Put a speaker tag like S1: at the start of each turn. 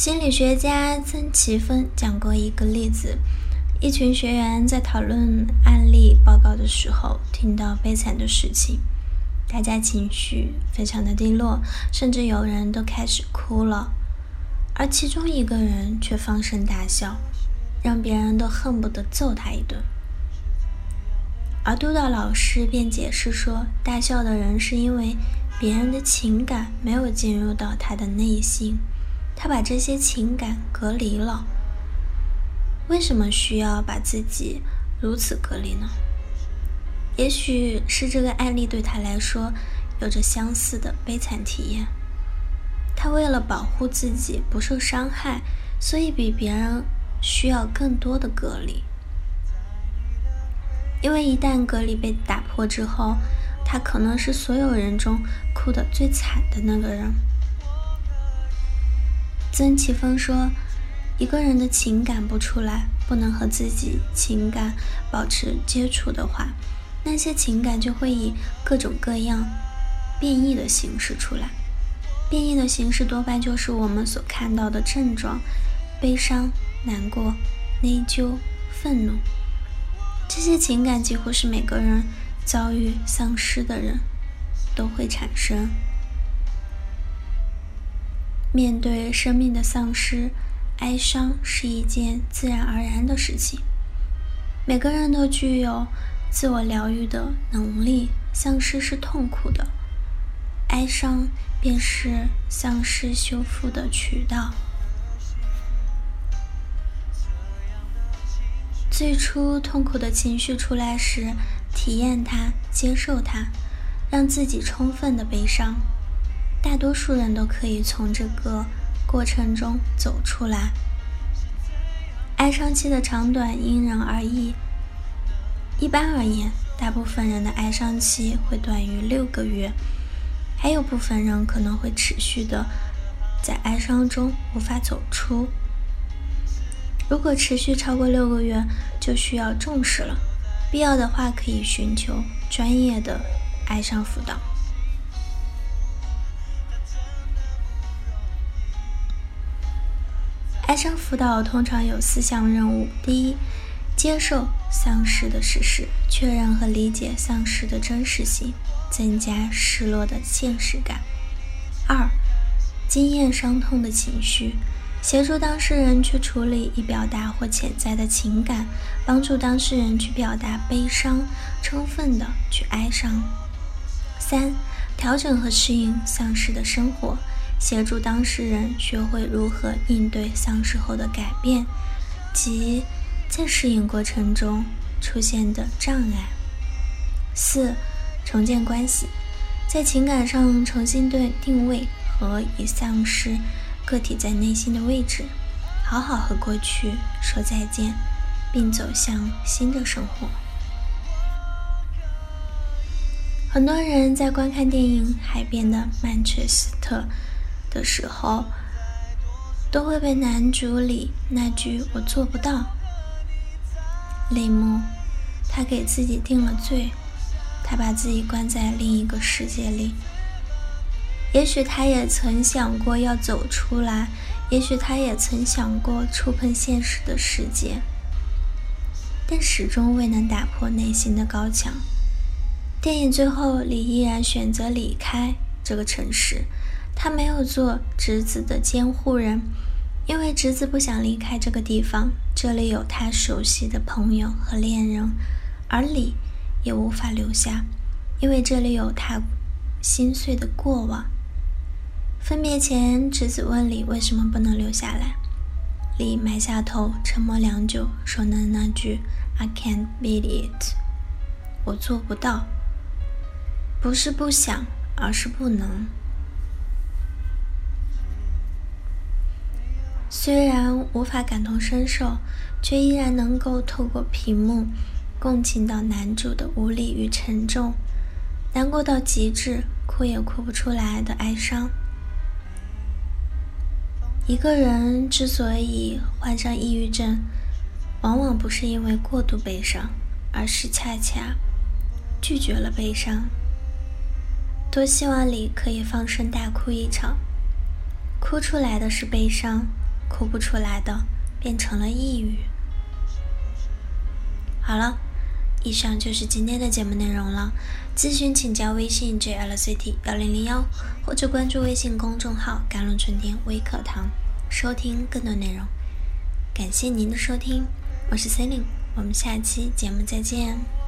S1: 心理学家曾奇芬讲过一个例子：一群学员在讨论案例报告的时候，听到悲惨的事情，大家情绪非常的低落，甚至有人都开始哭了。而其中一个人却放声大笑，让别人都恨不得揍他一顿。而督导老师便解释说，大笑的人是因为别人的情感没有进入到他的内心。他把这些情感隔离了。为什么需要把自己如此隔离呢？也许是这个案例对他来说有着相似的悲惨体验。他为了保护自己不受伤害，所以比别人需要更多的隔离。因为一旦隔离被打破之后，他可能是所有人中哭得最惨的那个人。曾奇峰说：“一个人的情感不出来，不能和自己情感保持接触的话，那些情感就会以各种各样变异的形式出来。变异的形式多半就是我们所看到的症状：悲伤、难过、内疚、愤怒。这些情感几乎是每个人遭遇丧失的人都会产生。”面对生命的丧失，哀伤是一件自然而然的事情。每个人都具有自我疗愈的能力。丧失是痛苦的，哀伤便是丧失修复的渠道。最初痛苦的情绪出来时，体验它，接受它，让自己充分的悲伤。大多数人都可以从这个过程中走出来。哀伤期的长短因人而异，一般而言，大部分人的哀伤期会短于六个月，还有部分人可能会持续的在哀伤中无法走出。如果持续超过六个月，就需要重视了，必要的话可以寻求专业的哀伤辅导。哀伤辅导通常有四项任务：第一，接受丧失的事实，确认和理解丧失的真实性，增加失落的现实感；二，经验伤痛的情绪，协助当事人去处理已表达或潜在的情感，帮助当事人去表达悲伤，充分的去哀伤；三，调整和适应丧失的生活。协助当事人学会如何应对丧失后的改变，及在适应过程中出现的障碍。四、重建关系，在情感上重新对定位和已丧失个体在内心的位置，好好和过去说再见，并走向新的生活。很多人在观看电影《海边的曼彻斯特》。的时候，都会被男主里那句“我做不到”泪目。他给自己定了罪，他把自己关在另一个世界里。也许他也曾想过要走出来，也许他也曾想过触碰现实的世界，但始终未能打破内心的高墙。电影最后，李依然选择离开这个城市。他没有做侄子的监护人，因为侄子不想离开这个地方，这里有他熟悉的朋友和恋人，而李也无法留下，因为这里有他心碎的过往。分别前，侄子问李为什么不能留下来，李埋下头，沉默良久，说了那句 “I can't beat it”，我做不到，不是不想，而是不能。虽然无法感同身受，却依然能够透过屏幕共情到男主的无力与沉重，难过到极致，哭也哭不出来的哀伤。一个人之所以患上抑郁症，往往不是因为过度悲伤，而是恰恰拒绝了悲伤。多希望你可以放声大哭一场，哭出来的是悲伤。哭不出来的，变成了抑郁。好了，以上就是今天的节目内容了。咨询请加微信 jlct 幺零零幺，或者关注微信公众号“甘露春天微课堂”，收听更多内容。感谢您的收听，我是 c e l i n e 我们下期节目再见。